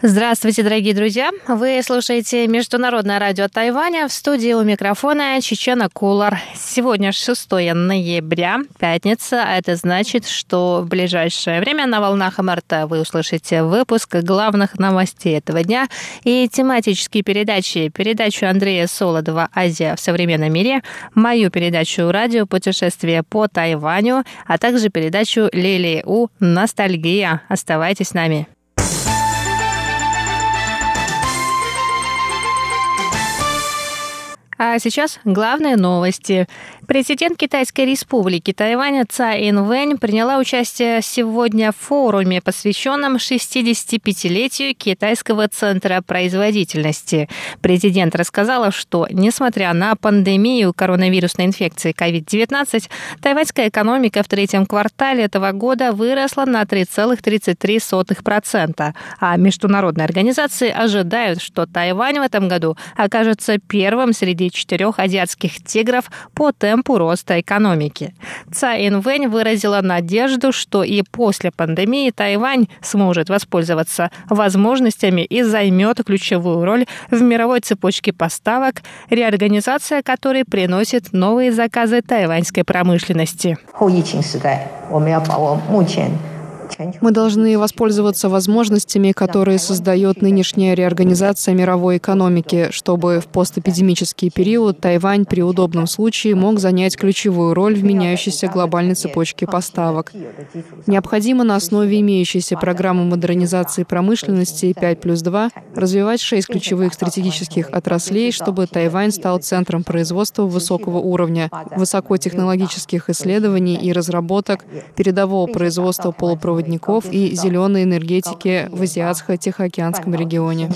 Здравствуйте, дорогие друзья! Вы слушаете Международное радио Тайваня в студии у микрофона Чечена Кулар. Сегодня 6 ноября, пятница, а это значит, что в ближайшее время на волнах МРТ вы услышите выпуск главных новостей этого дня и тематические передачи. Передачу Андрея Солодова «Азия в современном мире», мою передачу «Радио путешествие по Тайваню», а также передачу Лилии У «Ностальгия». Оставайтесь с нами. А сейчас главные новости. Президент Китайской республики Тайваня Цай Инвэнь приняла участие сегодня в форуме, посвященном 65-летию Китайского центра производительности. Президент рассказала, что, несмотря на пандемию коронавирусной инфекции COVID-19, тайваньская экономика в третьем квартале этого года выросла на 3,33%, а международные организации ожидают, что Тайвань в этом году окажется первым среди четырех азиатских тигров по темпу роста экономики. Цай Инвэнь выразила надежду, что и после пандемии Тайвань сможет воспользоваться возможностями и займет ключевую роль в мировой цепочке поставок, реорганизация которой приносит новые заказы тайваньской промышленности. Мы должны воспользоваться возможностями, которые создает нынешняя реорганизация мировой экономики, чтобы в постэпидемический период Тайвань при удобном случае мог занять ключевую роль в меняющейся глобальной цепочке поставок. Необходимо на основе имеющейся программы модернизации промышленности 5 плюс 2 развивать шесть ключевых стратегических отраслей, чтобы Тайвань стал центром производства высокого уровня, высокотехнологических исследований и разработок, передового производства полупроводников проводников и зеленой энергетики в Азиатско-Тихоокеанском регионе.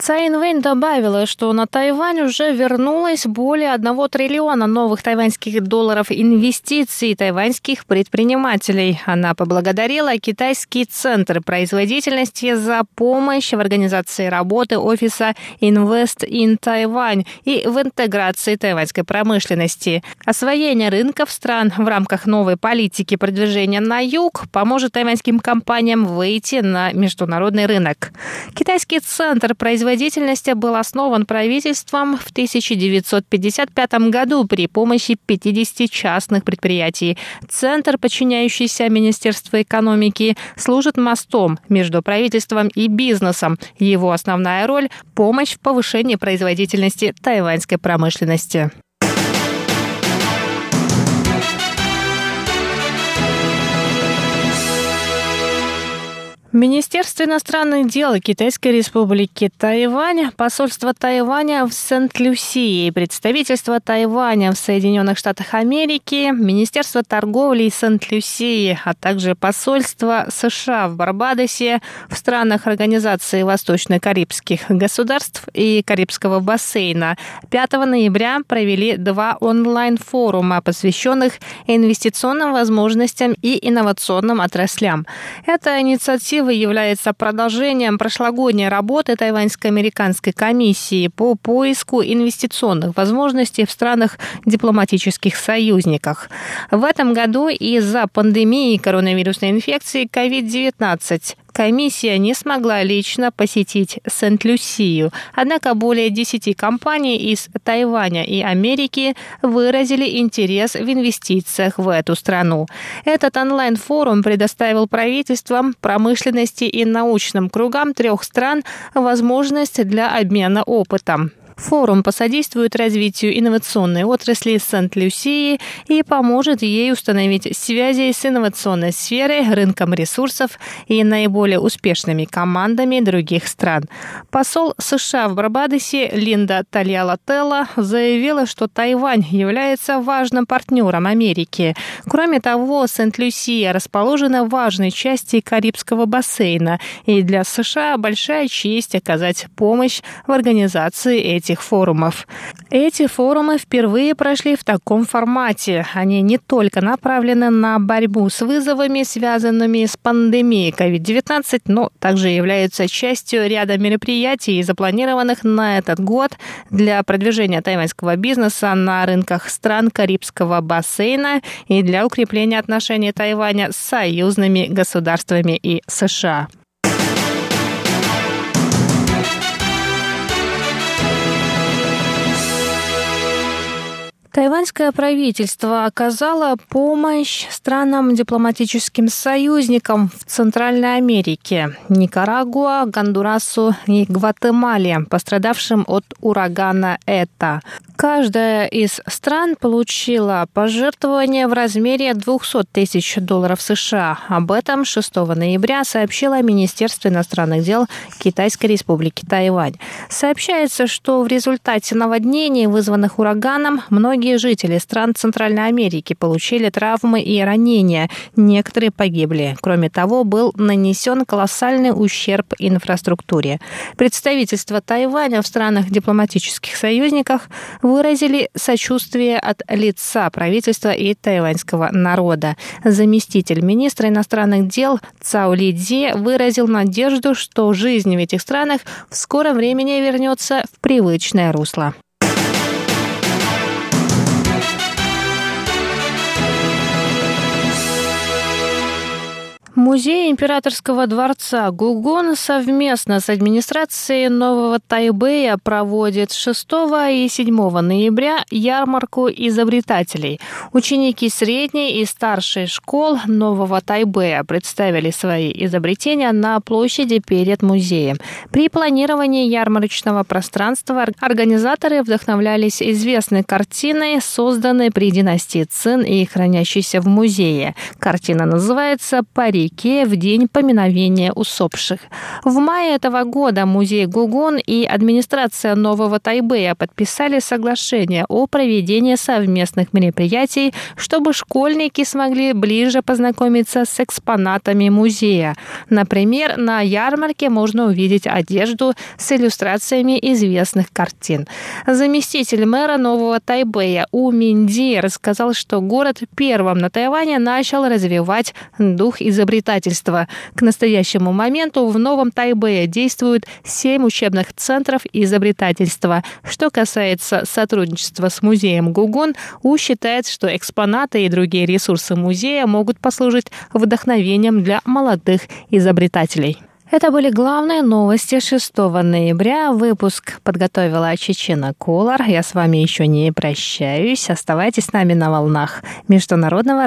Цай Инвэнь добавила, что на Тайвань уже вернулось более 1 триллиона новых тайваньских долларов инвестиций тайваньских предпринимателей. Она поблагодарила Китайский центр производительности за помощь в организации работы офиса Invest in Taiwan и в интеграции тайваньской промышленности. Освоение рынков стран в рамках новой политики продвижения на юг поможет тайваньским компаниям выйти на международный рынок. Китайский центр производительности производительности был основан правительством в 1955 году при помощи 50 частных предприятий. Центр, подчиняющийся Министерству экономики, служит мостом между правительством и бизнесом. Его основная роль – помощь в повышении производительности тайваньской промышленности. Министерство иностранных дел Китайской республики Тайвань, посольство Тайваня в Сент-Люсии, представительство Тайваня в Соединенных Штатах Америки, Министерство торговли Сент-Люсии, а также посольство США в Барбадосе, в странах Организации Восточно-Карибских государств и Карибского бассейна 5 ноября провели два онлайн-форума, посвященных инвестиционным возможностям и инновационным отраслям. Эта инициатива инициатива является продолжением прошлогодней работы Тайваньско-американской комиссии по поиску инвестиционных возможностей в странах дипломатических союзниках. В этом году из-за пандемии коронавирусной инфекции COVID-19 комиссия не смогла лично посетить Сент-Люсию. Однако более 10 компаний из Тайваня и Америки выразили интерес в инвестициях в эту страну. Этот онлайн-форум предоставил правительствам, промышленности и научным кругам трех стран возможность для обмена опытом. Форум посодействует развитию инновационной отрасли Сент-Люсии и поможет ей установить связи с инновационной сферой, рынком ресурсов и наиболее успешными командами других стран. Посол США в Барбадосе Линда Тальялателла заявила, что Тайвань является важным партнером Америки. Кроме того, Сент-Люсия расположена в важной части Карибского бассейна, и для США большая честь оказать помощь в организации этих этих форумов. Эти форумы впервые прошли в таком формате. Они не только направлены на борьбу с вызовами, связанными с пандемией COVID-19, но также являются частью ряда мероприятий, запланированных на этот год для продвижения тайваньского бизнеса на рынках стран Карибского бассейна и для укрепления отношений Тайваня с союзными государствами и США. Тайваньское правительство оказало помощь странам дипломатическим союзникам в Центральной Америке – Никарагуа, Гондурасу и Гватемале, пострадавшим от урагана Эта. Каждая из стран получила пожертвование в размере 200 тысяч долларов США. Об этом 6 ноября сообщило Министерство иностранных дел Китайской республики Тайвань. Сообщается, что в результате наводнений, вызванных ураганом, многие жители стран Центральной Америки получили травмы и ранения. Некоторые погибли. Кроме того, был нанесен колоссальный ущерб инфраструктуре. Представительство Тайваня в странах дипломатических союзниках выразили сочувствие от лица правительства и тайваньского народа. Заместитель министра иностранных дел Цао Ли Дзи выразил надежду, что жизнь в этих странах в скором времени вернется в привычное русло. Музей императорского дворца Гугун совместно с администрацией Нового Тайбэя проводит 6 и 7 ноября ярмарку изобретателей. Ученики средней и старшей школ Нового Тайбэя представили свои изобретения на площади перед музеем. При планировании ярмарочного пространства организаторы вдохновлялись известной картиной, созданной при династии Цин и хранящейся в музее. Картина называется «Пари реке в день поминовения усопших. В мае этого года музей Гугун и администрация Нового Тайбэя подписали соглашение о проведении совместных мероприятий, чтобы школьники смогли ближе познакомиться с экспонатами музея. Например, на ярмарке можно увидеть одежду с иллюстрациями известных картин. Заместитель мэра Нового Тайбэя У Минди рассказал, что город первым на Тайване начал развивать дух изобретения изобретательства. К настоящему моменту в Новом Тайбэе действуют семь учебных центров изобретательства. Что касается сотрудничества с музеем Гугун, У считает, что экспонаты и другие ресурсы музея могут послужить вдохновением для молодых изобретателей. Это были главные новости 6 ноября. Выпуск подготовила Чечена Колор. Я с вами еще не прощаюсь. Оставайтесь с нами на волнах Международного